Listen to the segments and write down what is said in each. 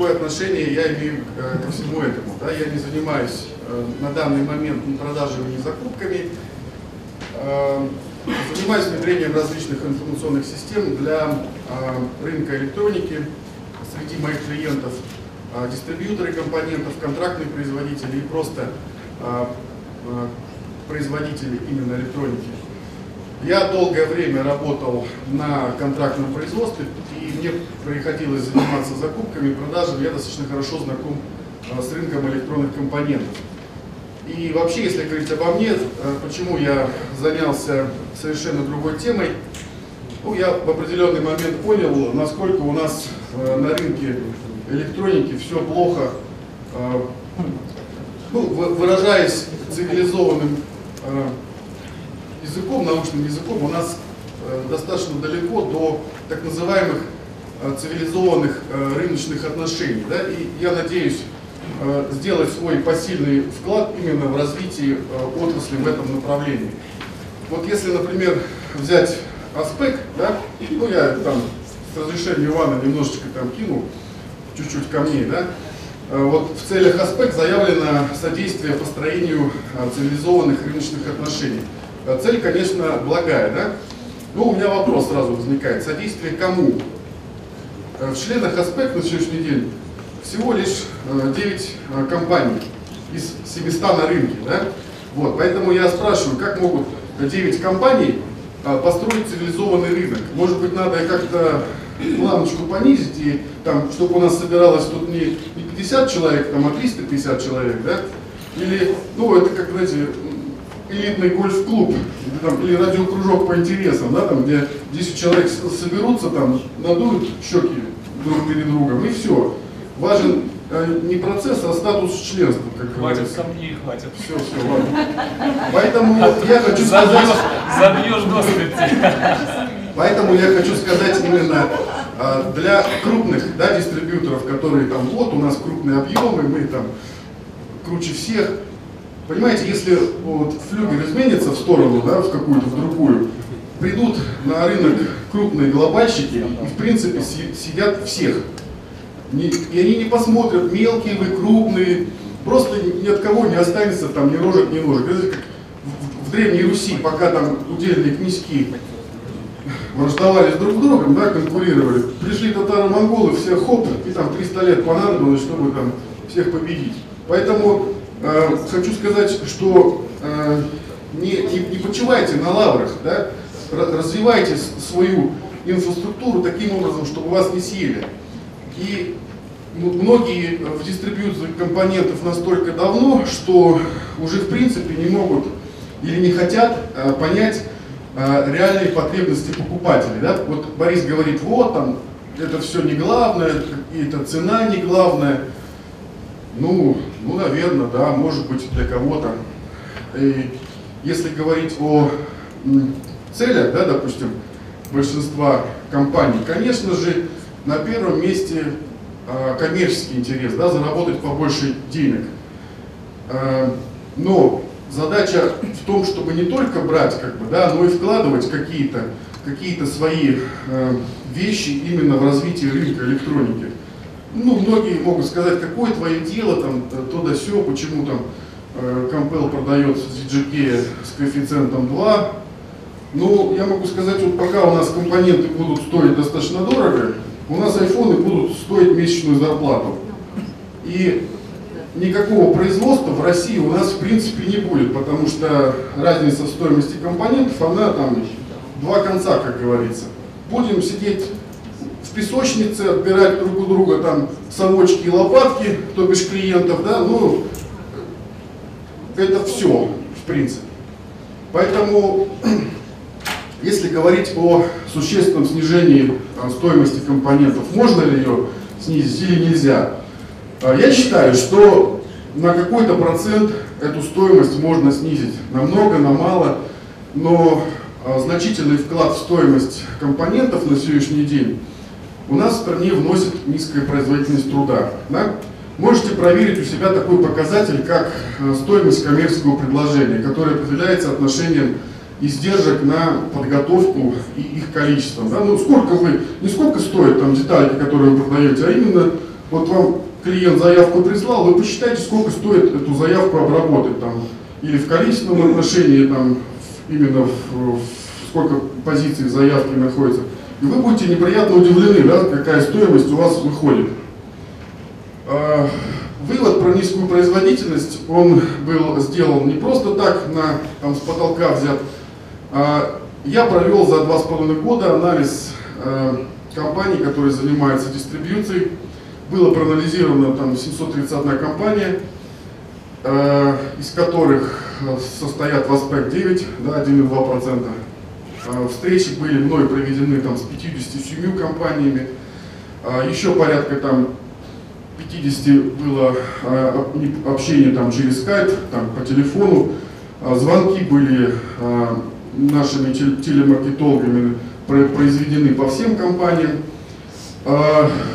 какое отношение я имею э, ко всему этому. Да? Я не занимаюсь э, на данный момент ни продажами, ни закупками. Э, занимаюсь внедрением различных информационных систем для рынка электроники. Среди моих клиентов дистрибьюторы компонентов, контрактные производители и просто производители именно электроники. Я долгое время работал на контрактном производстве, и мне приходилось заниматься закупками, продажами. Я достаточно хорошо знаком а, с рынком электронных компонентов. И вообще, если говорить обо мне, а, почему я занялся совершенно другой темой, ну, я в определенный момент понял, насколько у нас а, на рынке электроники все плохо, ну, выражаясь цивилизованным языком, научным языком, у нас э, достаточно далеко до так называемых э, цивилизованных э, рыночных отношений. Да? И я надеюсь сделать свой посильный вклад именно в развитие отрасли в этом направлении. Вот если, например, взять аспект, да, ну я там с разрешения Ивана немножечко там кину, чуть-чуть камней, да, вот в целях аспект заявлено содействие построению цивилизованных рыночных отношений. Э, цель, конечно, благая, да? Но у меня вопрос сразу возникает. Содействие кому? Э, в членах Аспект на сегодняшний день всего лишь 9 э, компаний из 700 на рынке, да? Вот, поэтому я спрашиваю, как могут 9 компаний построить цивилизованный рынок? Может быть, надо как-то планочку понизить, и там, чтобы у нас собиралось тут не, не 50 человек, там, а 350 человек, да? Или, ну, это как, знаете, элитный гольф-клуб там, или радиокружок по интересам, да, там, где 10 человек соберутся, там, надуют щеки друг перед другом, и все. Важен э, не процесс, а статус членства, как Хватит сомнений, хватит. Все, все, ладно. Поэтому я хочу сказать... Забьешь до Поэтому я хочу сказать именно а, для крупных да, дистрибьюторов, которые там, вот у нас крупные объемы, мы там круче всех, Понимаете, если вот флюгер изменится в сторону, да, в какую-то, в другую, придут на рынок крупные глобальщики и в принципе сидят всех. И они не посмотрят, мелкие вы, крупные, просто ни от кого не останется там ни рожек, ни ножек. Это как в Древней Руси, пока там удельные князьки враждовали друг с другом, да, конкурировали, пришли татаро-монголы, все хоп, и там 300 лет понадобилось, чтобы там всех победить. Поэтому Э, хочу сказать, что э, не, не, не почивайте на лаврах, да? развивайте свою инфраструктуру таким образом, чтобы вас не съели. И многие в дистрибьюции компонентов настолько давно, что уже в принципе не могут или не хотят э, понять реальные потребности покупателей. Да? Вот Борис говорит, вот там, это все не главное, это цена не главная. Ну, ну, наверное, да, может быть для кого-то. И если говорить о целях, да, допустим, большинства компаний, конечно же, на первом месте э, коммерческий интерес, да, заработать побольше денег. Э, но задача в том, чтобы не только брать, как бы, да, но и вкладывать какие-то какие свои э, вещи именно в развитие рынка электроники ну, многие могут сказать, какое твое дело, там, то да сё, почему там э, Compel продает ZGK с коэффициентом 2. Ну, я могу сказать, вот пока у нас компоненты будут стоить достаточно дорого, у нас айфоны будут стоить месячную зарплату. И никакого производства в России у нас в принципе не будет, потому что разница в стоимости компонентов, она там два конца, как говорится. Будем сидеть в песочнице, отбирать друг у друга там совочки и лопатки, то бишь клиентов, да, ну, это все, в принципе. Поэтому, если говорить о существенном снижении стоимости компонентов, можно ли ее снизить или нельзя, а, я считаю, что на какой-то процент эту стоимость можно снизить, на много, на мало, но а, значительный вклад в стоимость компонентов на сегодняшний день у нас в стране вносит низкая производительность труда. Да? Можете проверить у себя такой показатель, как э, стоимость коммерческого предложения, которое определяется отношением издержек на подготовку и их количеством. Да? Ну, сколько вы, не сколько стоят там детали, которые вы продаете, а именно Вот вам клиент заявку прислал, вы посчитайте, сколько стоит эту заявку обработать там, или в количественном отношении, там, именно в, в сколько позиций в заявке находится. И вы будете неприятно удивлены, да, какая стоимость у вас выходит. А, вывод про низкую производительность, он был сделан не просто так, на, там, с потолка взят. А, я провел за два с половиной года анализ а, компаний, которые занимаются дистрибьюцией. Было проанализировано там 731 компания, из которых состоят Васпек 9, да, 1,2%. А, встречи были мной проведены там с 57 компаниями. А, еще порядка там 50 было а, общение там через скайп, там по телефону. Звонки были нашими телемаркетологами произведены по всем компаниям.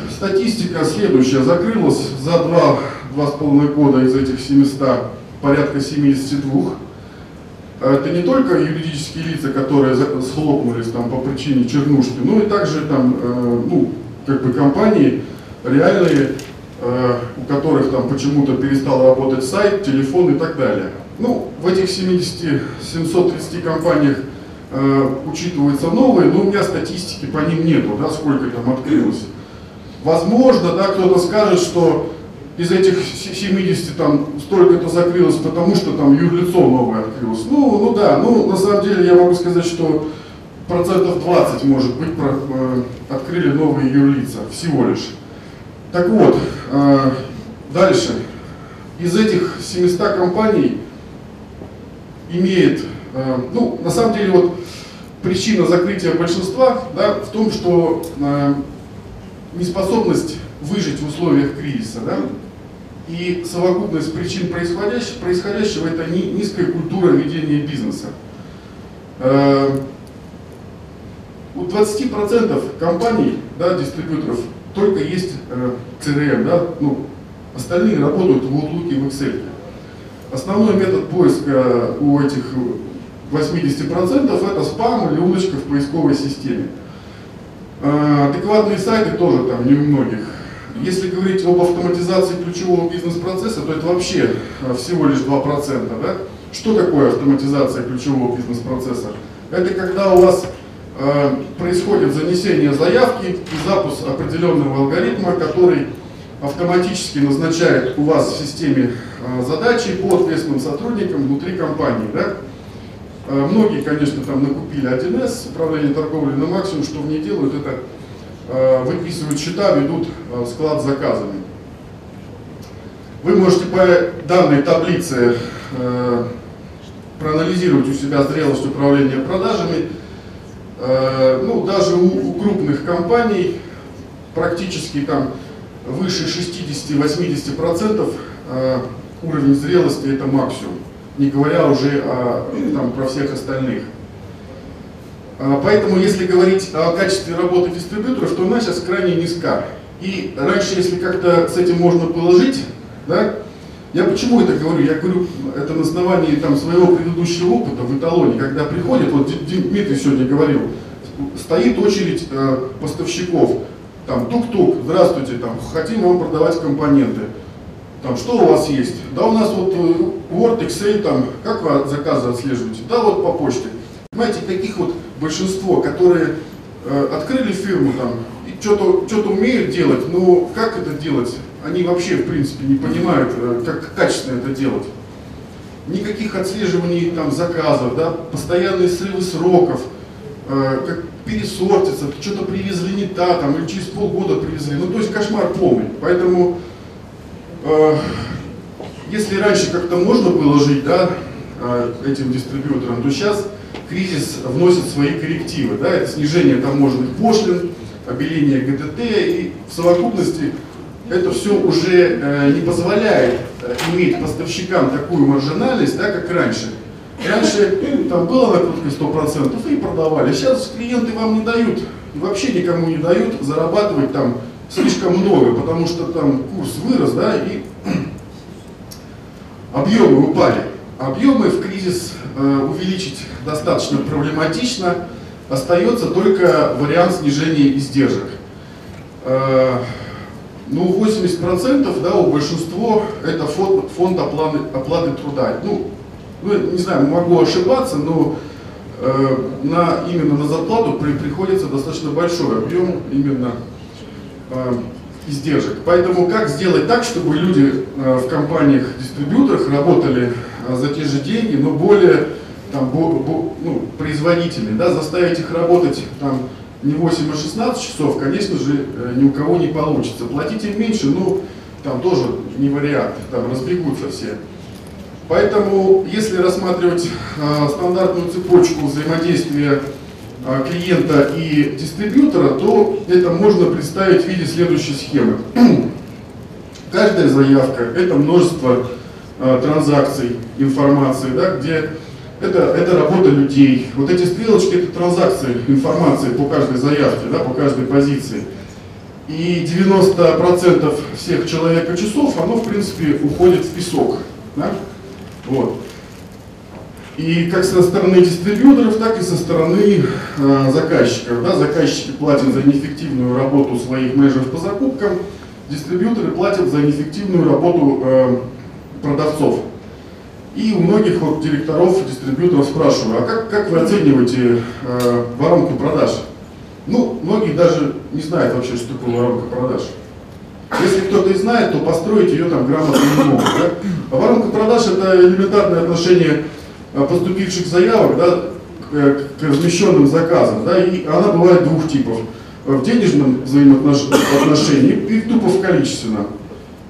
Статистика следующая. Закрылась за два, два с половиной года из этих 700 порядка 72 а это не только юридические лица, которые схлопнулись там по причине чернушки, но и также там, э, ну, как бы компании реальные, э, у которых там почему-то перестал работать сайт, телефон и так далее. Ну, в этих 70, 730 компаниях э, учитываются новые, но у меня статистики по ним нету, да, сколько там открылось. Возможно, да, кто-то скажет, что из этих 70 там столько-то закрылось, потому что там юрлицо новое открылось. Ну, ну да, ну на самом деле я могу сказать, что процентов 20, может быть, про, э, открыли новые юрлица всего лишь. Так вот, э, дальше. Из этих 700 компаний имеет, э, ну, на самом деле, вот причина закрытия большинства да, в том, что э, неспособность выжить в условиях кризиса. Да? И совокупность причин происходящего, происходящего это низкая культура ведения бизнеса. Э, у 20% компаний, да, дистрибьюторов, только есть э, CRM, да, ну, остальные работают в Outlook и в Excel. Основной метод поиска у этих 80% это спам или удочка в поисковой системе. Э, адекватные сайты тоже там не у многих. Если говорить об автоматизации ключевого бизнес-процесса, то это вообще э, всего лишь 2%. Да? Что такое автоматизация ключевого бизнес-процесса? Это когда у вас э, происходит занесение заявки и запуск определенного алгоритма, который автоматически назначает у вас в системе э, задачи по ответственным сотрудникам внутри компании. Да? Э, многие, конечно, там накупили 1С, управление торговли на максимум, что в ней делают, это Э, выписывают счета, ведут склад с заказами. Вы можете по данной таблице э, проанализировать у себя зрелость управления продажами. Ну, даже у, крупных компаний практически там выше 60-80% уровень зрелости это максимум, не говоря уже о, там, про всех остальных. Поэтому, если говорить о качестве работы дистрибьюторов, то она сейчас крайне низка. И раньше, если как-то с этим можно было жить, да, я почему это говорю? Я говорю это на основании там, своего предыдущего опыта в эталоне, когда приходит, вот Дмитрий сегодня говорил, стоит очередь э, поставщиков, там, тук-тук, здравствуйте, там, хотим вам продавать компоненты. Там, что у вас есть? Да у нас вот э, Word, Excel, там, как вы заказы отслеживаете? Да вот по почте. Понимаете, таких вот большинство, которые э, открыли фирму там и что-то что умеют делать, но как это делать, они вообще в принципе не понимают, э, как качественно это делать. Никаких отслеживаний там заказов, да, постоянные срывы сроков, э, как пересортиться, что-то привезли не так, там, или через полгода привезли. Ну, то есть кошмар полный. Поэтому, э, если раньше как-то можно было жить, да, э, этим дистрибьюторам, то сейчас кризис вносит свои коррективы. Да, это снижение таможенных пошлин, обеление ГТТ и в совокупности это все уже э, не позволяет э, иметь поставщикам такую маржинальность, да, как раньше. Раньше там было накрутка 100% и продавали. Сейчас клиенты вам не дают, вообще никому не дают зарабатывать там слишком много, потому что там курс вырос, да, и объемы упали. Объемы в кризис э, увеличить достаточно проблематично. Остается только вариант снижения издержек. Э, ну, 80% да, у большинства это фонд, фонд оплаты, оплаты труда. Ну, ну, не знаю, могу ошибаться, но э, на, именно на зарплату при, приходится достаточно большой объем именно э, издержек. Поэтому как сделать так, чтобы люди э, в компаниях-дистрибьюторах работали э, за те же деньги, но более там, ну, производительные, да, заставить их работать там, не 8, а 16 часов, конечно же, э, ни у кого не получится. Платить им меньше, ну, там тоже не вариант, там разбегутся все. Поэтому, если рассматривать э, стандартную цепочку взаимодействия э, клиента и дистрибьютора, то это можно представить в виде следующей схемы. Каждая заявка – это множество э, транзакций, информации, да, где это, это работа людей. Вот эти стрелочки – это транзакции информации по каждой заявке, да, по каждой позиции. И 90% всех человека часов, оно, в принципе, уходит в песок. Да? Вот. И как со стороны дистрибьюторов, так и со стороны э, заказчиков. Да? Заказчики платят за неэффективную работу своих менеджеров по закупкам, дистрибьюторы платят за неэффективную работу э, продавцов. И у многих вот директоров, дистрибьюторов спрашиваю, а как, как вы оцениваете э, воронку продаж? Ну, многие даже не знают вообще, что такое воронка продаж. Если кто-то и знает, то построить ее там грамотно не могут. Да? А воронка продаж это элементарное отношение э, поступивших заявок да, к, к размещенным заказам. Да, и она бывает двух типов. В денежном взаимоотношении и тупо в количественном.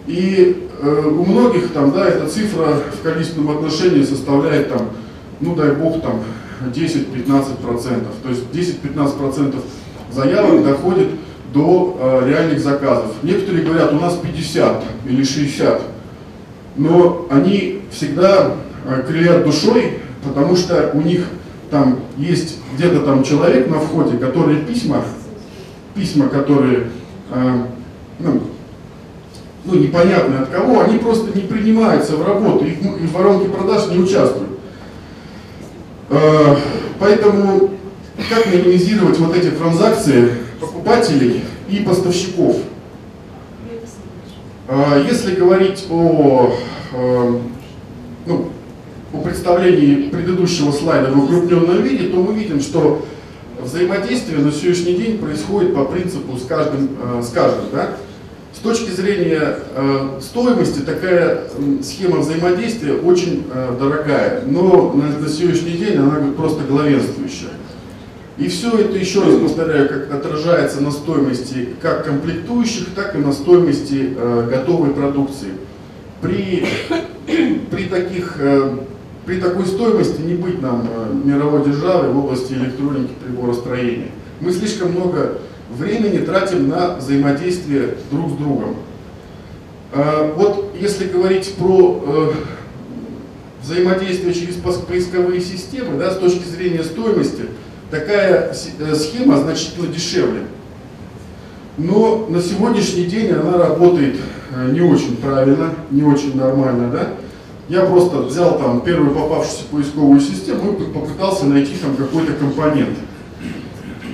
И Э, у многих там, да, эта цифра в количественном отношении составляет там, ну дай бог, там 10-15%. То есть 10-15% заявок доходит до э, реальных заказов. Некоторые говорят, у нас 50 или 60, но они всегда э, крылят душой, потому что у них там есть где-то там человек на входе, который письма, письма, которые э, ну, ну, непонятно от кого, они просто не принимаются в работу, их, в воронке продаж не участвуют. Э, поэтому как минимизировать вот эти транзакции покупателей и поставщиков? Э, если говорить о, э, ну, о представлении предыдущего слайда в укрупненном виде, то мы видим, что взаимодействие на сегодняшний день происходит по принципу с каждым, с каждым да? С точки зрения э, стоимости такая э, схема взаимодействия очень э, дорогая, но на, на сегодняшний день она просто главенствующая. И все это, еще раз повторяю, как отражается на стоимости как комплектующих, так и на стоимости э, готовой продукции. При, при, таких, э, при такой стоимости не быть нам э, мировой державой в области электроники приборостроения. Мы слишком много времени тратим на взаимодействие друг с другом. А, вот если говорить про э, взаимодействие через поисковые системы, да, с точки зрения стоимости, такая э, схема значительно дешевле. Но на сегодняшний день она работает э, не очень правильно, не очень нормально. Да? Я просто взял там первую попавшуюся поисковую систему и попытался найти там какой-то компонент.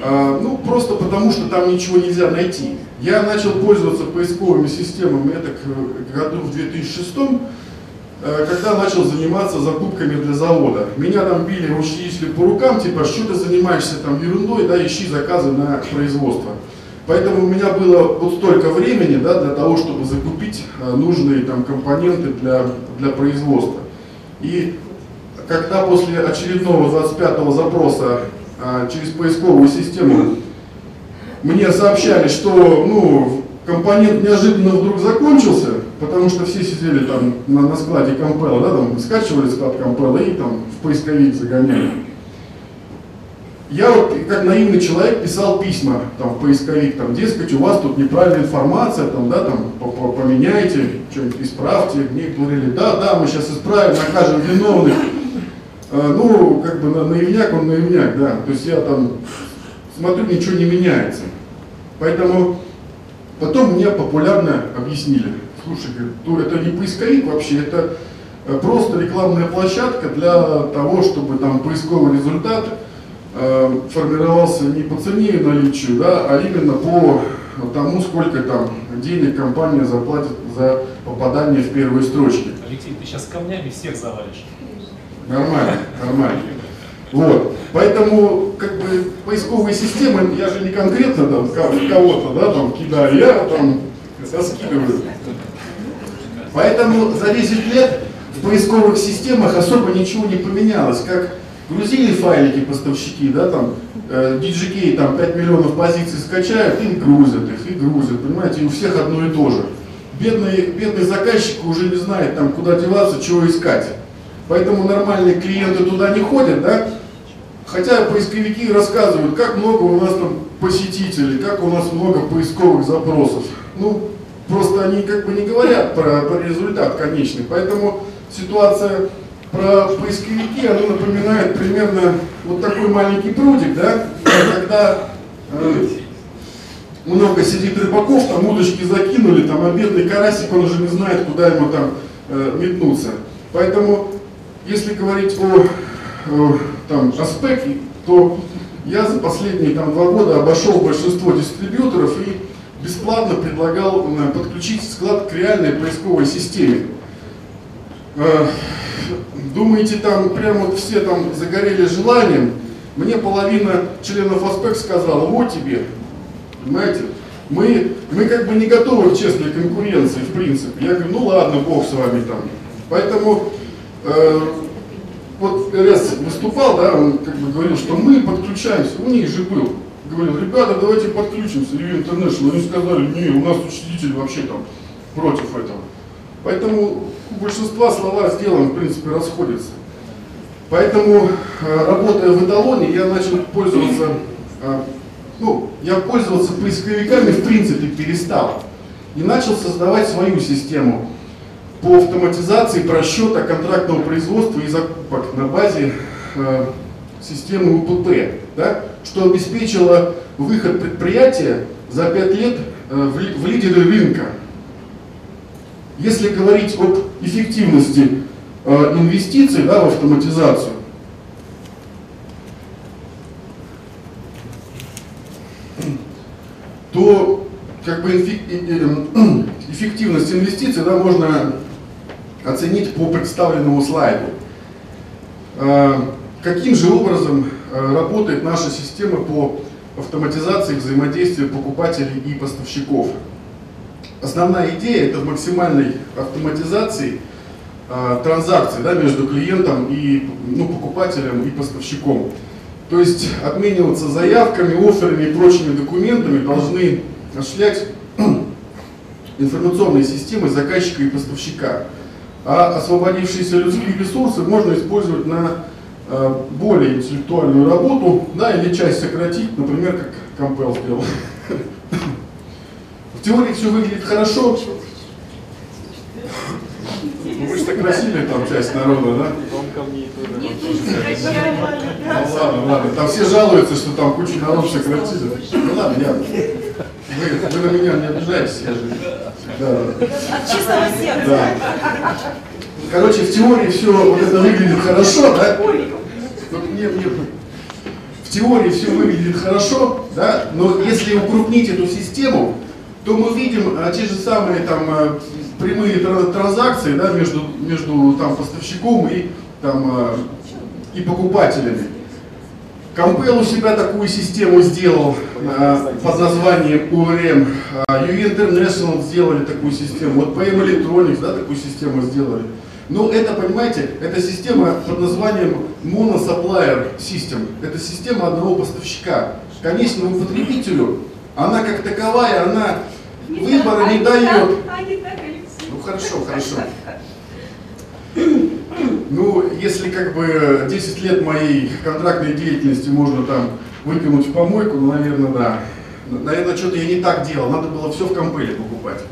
А, ну, просто потому, что там ничего нельзя найти. Я начал пользоваться поисковыми системами это к году в 2006 э, когда начал заниматься закупками для завода. Меня там били, учитель по рукам, типа, что ты занимаешься там ерундой, да, ищи заказы на производство. Поэтому у меня было вот столько времени, да, для того, чтобы закупить э, нужные там компоненты для, для производства. И когда после очередного 25-го запроса а, через поисковую систему мне сообщали, что ну, компонент неожиданно вдруг закончился, потому что все сидели там на, на складе компайла, да, там скачивали склад компайла и там в поисковик загоняли. Я вот как наивный человек писал письма там, в поисковик, там, дескать, у вас тут неправильная информация, там, да, там, поменяйте, что-нибудь исправьте. Мне говорили, да, да, мы сейчас исправим, накажем виновных. А, ну, как бы на, наивняк, он наивняк, да. То есть я там смотрю, ничего не меняется. Поэтому потом мне популярно объяснили, слушай, это не поисковик вообще, это э, просто рекламная площадка для того, чтобы там поисковый результат э, формировался не по цене и наличию, да, а именно по тому, сколько там денег компания заплатит за попадание в первые строчки. Алексей, ты сейчас камнями всех завалишь. Нормально, нормально. Вот. Поэтому, как бы, поисковые системы, я же не конкретно там кого-то, да, там кидаю, я там раскидываю. Поэтому за 10 лет в поисковых системах особо ничего не поменялось. Как грузили файлики поставщики, да, там, э, DGK там 5 миллионов позиций скачают и грузят их, и грузят, понимаете, и у всех одно и то же. Бедный, бедный заказчик уже не знает, там, куда деваться, чего искать. Поэтому нормальные клиенты туда не ходят, да, Хотя поисковики рассказывают, как много у нас там посетителей, как у нас много поисковых запросов. Ну, просто они как бы не говорят про, про результат конечный. Поэтому ситуация про поисковики, она напоминает примерно вот такой маленький прудик, да, когда э, много сидит рыбаков, там удочки закинули, там а бедный карасик, он уже не знает, куда ему там э, метнуться. Поэтому, если говорить о там, аспект, то я за последние там, два года обошел большинство дистрибьюторов и бесплатно предлагал э, подключить склад к реальной поисковой системе. Э, думаете, там прямо все там загорели желанием? Мне половина членов АСПЕК сказала, вот тебе, понимаете, мы, мы как бы не готовы к честной конкуренции, в принципе. Я говорю, ну ладно, бог с вами там. Поэтому вот РС выступал, да, он как бы говорил, что мы подключаемся, у них же был, говорил, ребята, давайте подключимся, Review International, они сказали, не, у нас учредитель вообще там против этого. Поэтому у большинства слова с в принципе, расходятся. Поэтому, э, работая в эталоне, я начал пользоваться, э, ну, я пользоваться поисковиками в принципе перестал. И начал создавать свою систему по автоматизации просчета контрактного производства и закупок на базе э, системы УПП, да, что обеспечило выход предприятия за 5 лет э, в, лидеры рынка. Если говорить об эффективности э, инвестиций да, в автоматизацию, то как бы эффективность инвестиций да, можно оценить по представленному слайду. Э, каким же образом э, работает наша система по автоматизации взаимодействия покупателей и поставщиков? Основная идея это в максимальной автоматизации э, транзакций да, между клиентом и ну, покупателем и поставщиком. То есть обмениваться заявками, офферами и прочими документами должны осуществлять информационные системы заказчика и поставщика а освободившиеся людские ресурсы можно использовать на э, более интеллектуальную работу, да, или часть сократить, например, как Компел сделал. В теории все выглядит хорошо. Вы же сократили там часть народа, да? Ну ладно, ладно. Там все жалуются, что там кучу народу сократили. Ну ладно, я. Вы, вы на меня не обижайтесь, я же. Да. Чистого сердца. Да. Короче, в теории все вот это выглядит хорошо, да? Вот мне, мне, в теории все выглядит хорошо, да? Но если укрупнить эту систему, то мы видим а, те же самые там а, прямые транзакции, да, между между там поставщиком и там а, и покупателями. Компел у себя такую систему сделал э, под названием URM. UE International сделали такую систему. Вот PM Electronics да, такую систему сделали. Но это, понимаете, это система под названием Monosupplier System. Это система одного поставщика. Конечному потребителю она как таковая, она выбора не дает. Ну хорошо, хорошо. Ну, если как бы 10 лет моей контрактной деятельности можно там выкинуть в помойку, ну, наверное, да. Наверное, что-то я не так делал, надо было все в компеле покупать.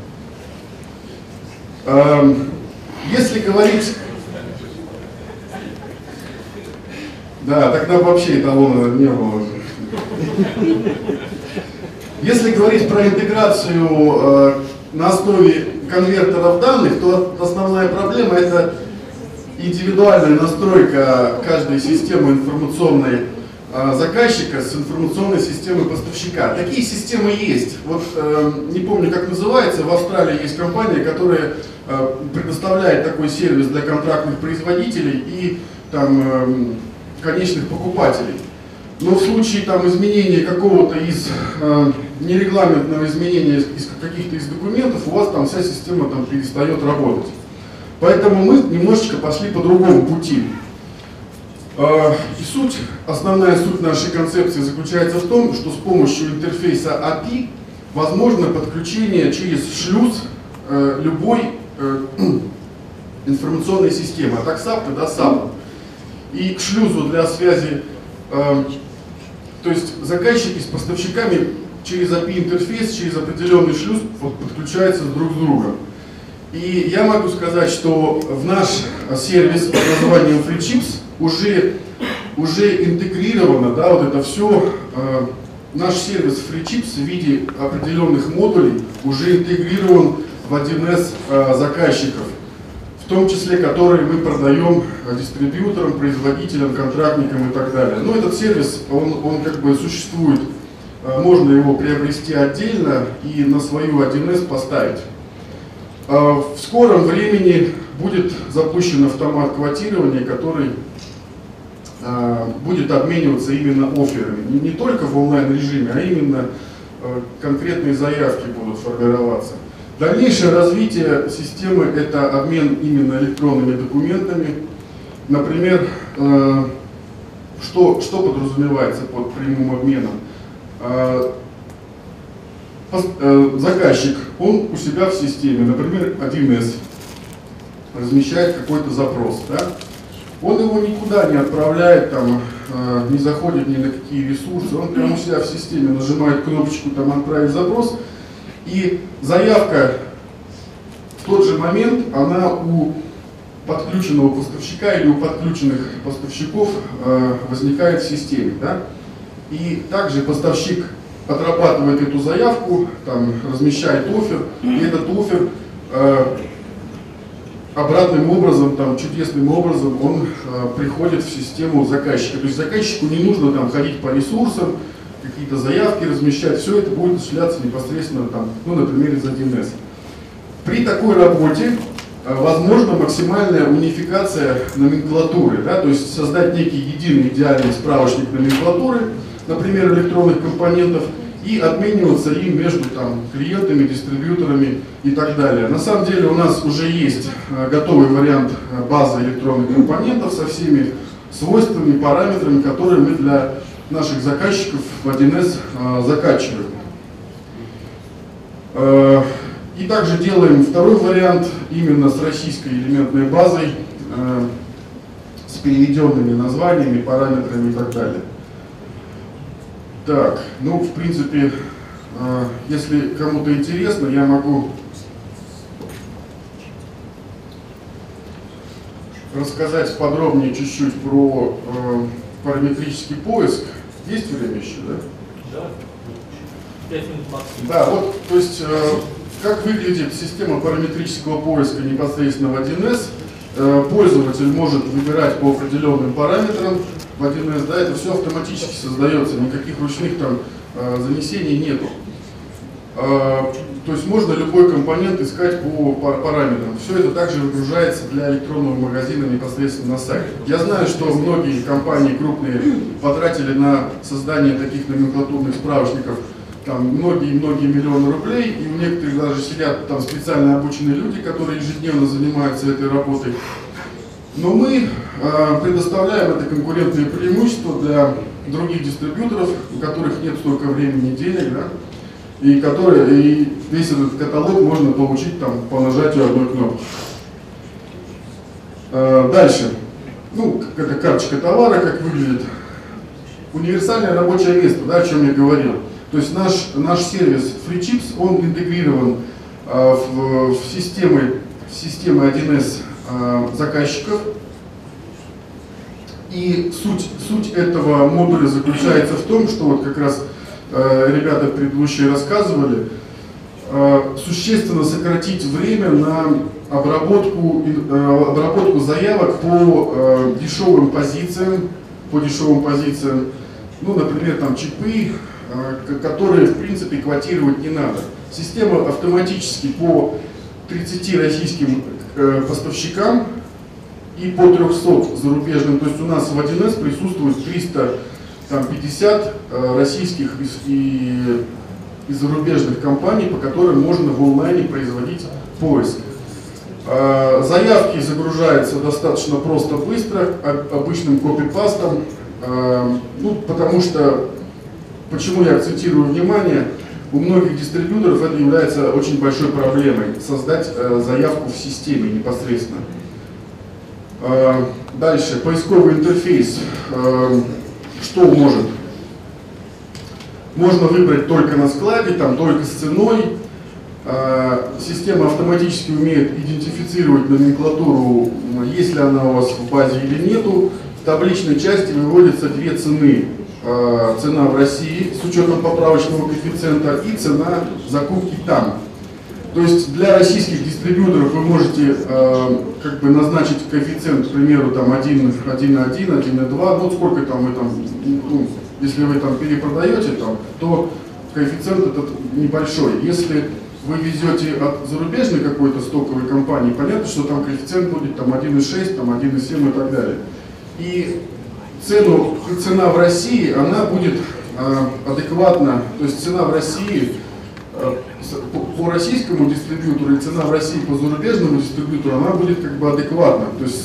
Эм, если говорить... Да, тогда вообще эталона не было. Если говорить про интеграцию э, на основе конвертеров данных, то основная проблема это индивидуальная настройка каждой системы информационной э, заказчика с информационной системой поставщика. Такие системы есть. Вот э, не помню, как называется, в Австралии есть компания, которая э, предоставляет такой сервис для контрактных производителей и там, э, конечных покупателей. Но в случае там, изменения какого-то из э, нерегламентного изменения из каких-то из документов, у вас там вся система там, перестает работать. Поэтому мы немножечко пошли по другому пути. Э, и суть, основная суть нашей концепции заключается в том, что с помощью интерфейса API возможно подключение через шлюз э, любой э, информационной системы, от AXAP до SAP. И к шлюзу для связи э, то есть заказчики с поставщиками через API интерфейс, через определенный шлюз подключаются друг с другом. И я могу сказать, что в наш сервис под названием FreeChips уже, уже интегрировано, да, вот это все, э, наш сервис FreeChips в виде определенных модулей уже интегрирован в 1С э, заказчиков в том числе которые мы продаем дистрибьюторам, производителям, контрактникам и так далее. Но этот сервис, он, он как бы существует, э, можно его приобрести отдельно и на свою 1С поставить. Э, в скором времени будет запущен автомат квотирования, который э, будет обмениваться именно офферами. Не, только в онлайн режиме, а именно конкретные заявки будут формироваться. Дальнейшее развитие системы – это обмен именно электронными документами. Например, что, что подразумевается под прямым обменом? Э, э, заказчик, он у себя в системе, например, 1С, размещает какой-то запрос. Да? Он его никуда не отправляет, там, не заходит ни на какие ресурсы, он прямо у себя в системе нажимает кнопочку там, «Отправить запрос», и заявка в тот же момент, она у подключенного поставщика или у подключенных поставщиков э, возникает в системе. Да? И также поставщик отрабатывает эту заявку, там, размещает офер, и этот офер э, обратным образом, там, чудесным образом, он э, приходит в систему заказчика. То есть заказчику не нужно там, ходить по ресурсам, какие-то заявки размещать, все это будет осуществляться непосредственно там, ну, например, из 1С. При такой работе э, возможна максимальная унификация номенклатуры, да, то есть создать некий единый идеальный справочник номенклатуры, например, электронных компонентов, и обмениваться им между там, клиентами, дистрибьюторами и так далее. На самом деле у нас уже есть э, готовый вариант э, базы электронных компонентов со всеми свойствами, параметрами, которые мы для наших заказчиков в 1С э, закачиваем. И также делаем второй вариант именно с российской элементной базой, с переведенными названиями, параметрами и так далее. Так, ну, в принципе, если кому-то интересно, я могу рассказать подробнее чуть-чуть про параметрический поиск. Есть время еще, да? Да. Пять минут максимум. Да, вот, то есть, э, как выглядит система параметрического поиска непосредственно в 1С. Э, пользователь может выбирать по определенным параметрам 1С, да, это все автоматически создается, никаких ручных там э, занесений нету. Э, то есть можно любой компонент искать по параметрам. Все это также выгружается для электронного магазина непосредственно на сайт. Я знаю, что многие компании крупные потратили на создание таких номенклатурных справочников там многие-многие миллионы рублей, и у некоторых даже сидят там специально обученные люди, которые ежедневно занимаются этой работой. Но мы э, предоставляем это конкурентное преимущество для других дистрибьюторов, у которых нет столько времени и денег, да, и, который, и весь этот каталог можно получить там, по нажатию одной кнопки. А, дальше. Ну, это карточка товара, как выглядит. Универсальное рабочее место, да, о чем я говорил. То есть наш, наш сервис FreeChips, он интегрирован а, в, в системы, в системы 1С а, заказчиков. И суть, суть этого модуля заключается в том, что вот как раз Э, ребята предыдущие рассказывали, э, существенно сократить время на обработку, э, обработку заявок по дешевым позициям, по дешевым позициям, ну, например, там чипы, э, которые, в принципе, квотировать не надо. Система автоматически по 30 российским э, поставщикам и по 300 зарубежным, то есть у нас в 1С присутствует 350 э, российских и, и зарубежных компаний, по которым можно в онлайне производить поиск. Э, заявки загружаются достаточно просто быстро, обычным копипастом, э, ну, потому что, почему я акцентирую внимание, у многих дистрибьюторов это является очень большой проблемой, создать э, заявку в системе непосредственно. Дальше, поисковый интерфейс. Что может? Можно выбрать только на складе, там только с ценой, а, система автоматически умеет идентифицировать номенклатуру, есть ли она у вас в базе или нету. В табличной части выводятся две цены. А, цена в России с учетом поправочного коэффициента и цена закупки там. То есть для российских дистрибьюторов вы можете э, как бы назначить коэффициент, к примеру, там 1, 1,1, 1,2, ну сколько там вы там, ну, если вы там перепродаете, там, то коэффициент этот небольшой. Если вы везете от зарубежной какой-то стоковой компании, понятно, что там коэффициент будет там 1,6, там 1,7 и так далее. И цену, цена в России, она будет э, адекватна, то есть цена в России э, по, российскому дистрибьютору и цена в России по зарубежному дистрибьютору, она будет как бы адекватна, то есть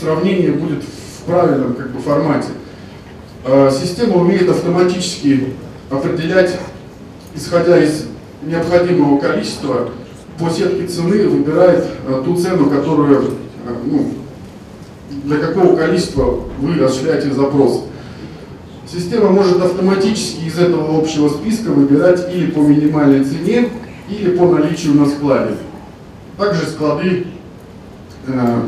сравнение будет в правильном как бы формате. Э, система умеет автоматически определять, исходя из необходимого количества по сетке цены выбирает ту цену, которую, ну, для какого количества вы осуществляете запрос. Система может автоматически из этого общего списка выбирать или по минимальной цене, или по наличию на складе. Также склады э,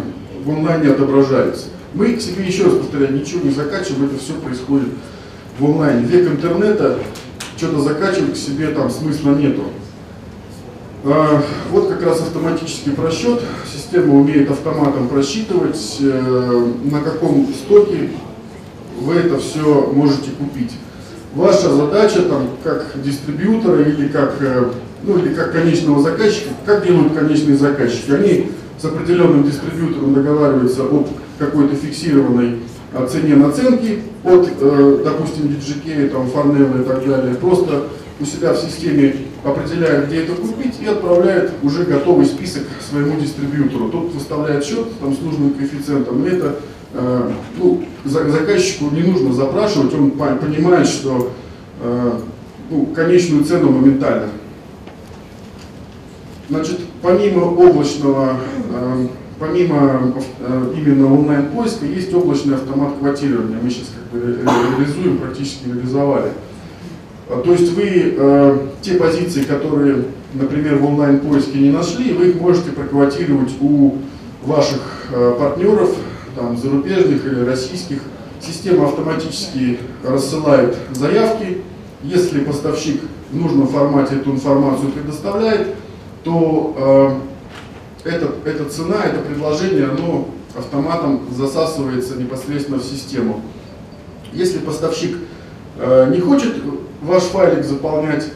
в онлайне отображаются. Мы к себе еще раз повторяю, ничего не закачиваем, это все происходит в онлайне. Век интернета, что-то закачивать к себе там смысла нету. А, вот как раз автоматический просчет. Система умеет автоматом просчитывать, э, на каком стоке вы это все можете купить. Ваша задача, там, как дистрибьютора или как, э, ну, или как конечного заказчика, как делают конечные заказчики? Они с определенным дистрибьютором договариваются об какой-то фиксированной цене наценки от, э, допустим, DGK, там, Farnell и так далее, просто у себя в системе определяет, где это купить и отправляет уже готовый список своему дистрибьютору. Тот выставляет счет там, с нужным коэффициентом. И это э, ну, заказчику не нужно запрашивать, он понимает, что э, ну, конечную цену моментально. Значит, помимо облачного э, помимо э, именно онлайн-поиска, есть облачный автомат квотирования. Мы сейчас как бы реализуем, практически реализовали. А, то есть вы э, те позиции, которые, например, в онлайн-поиске не нашли, вы их можете проквотировать у ваших э, партнеров, там, зарубежных или российских. Система автоматически рассылает заявки. Если поставщик в нужном формате эту информацию предоставляет, то эта, эта цена, это предложение, оно автоматом засасывается непосредственно в систему. Если поставщик э, не хочет ваш файлик заполнять,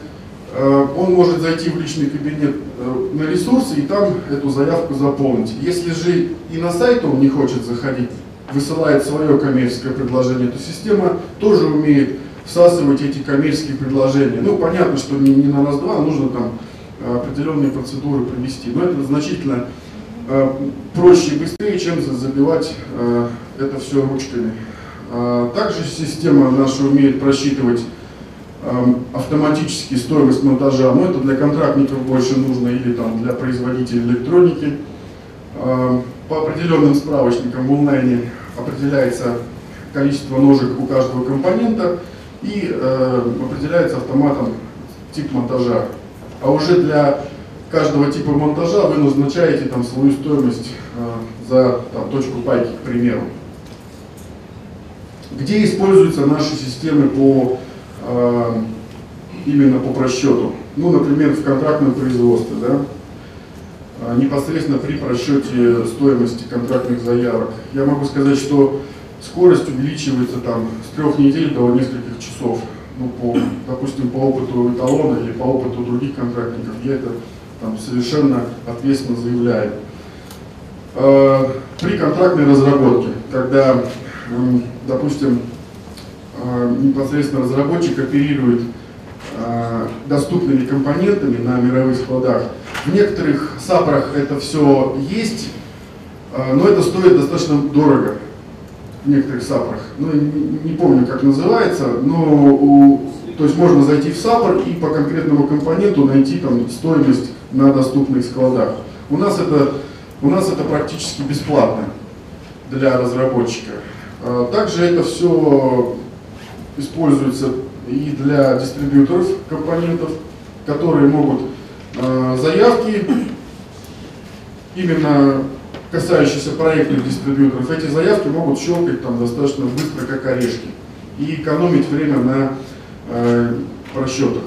э, он может зайти в личный кабинет э, на ресурсы и там эту заявку заполнить. Если же и на сайт он не хочет заходить, высылает свое коммерческое предложение, то система тоже умеет всасывать эти коммерческие предложения. Ну, понятно, что не, не на раз-два, а нужно там определенные процедуры провести. Но это значительно э, проще и быстрее, чем забивать э, это все ручками. Э, также система наша умеет просчитывать автоматически стоимость монтажа, но это для контрактников больше нужно или там для производителей электроники. По определенным справочникам в онлайне определяется количество ножек у каждого компонента и определяется автоматом тип монтажа а уже для каждого типа монтажа вы назначаете там свою стоимость э, за там, точку пайки, к примеру. Где используются наши системы по, именно по просчету? Ну, например, в контрактном производстве, да? непосредственно при просчете стоимости контрактных заявок. Я могу сказать, что скорость увеличивается там с трех недель до нескольких часов. Ну, по, допустим, по опыту эталона или по опыту других контрактников, я это там, совершенно ответственно заявляю. Э, При контрактной разработке, когда, допустим, э, непосредственно разработчик оперирует э, доступными компонентами на мировых складах, в некоторых сапрах это все есть, э, но это стоит достаточно дорого в некоторых сапрах. Ну, не, помню, как называется, но у- то есть можно зайти в сапр и по конкретному компоненту найти там стоимость на доступных складах. У нас это, у нас это практически бесплатно для разработчика. Также это все используется и для дистрибьюторов компонентов, которые могут а, заявки именно касающиеся проектных дистрибьюторов, эти заявки могут щелкать там достаточно быстро, как орешки, и экономить время на э, расчетах.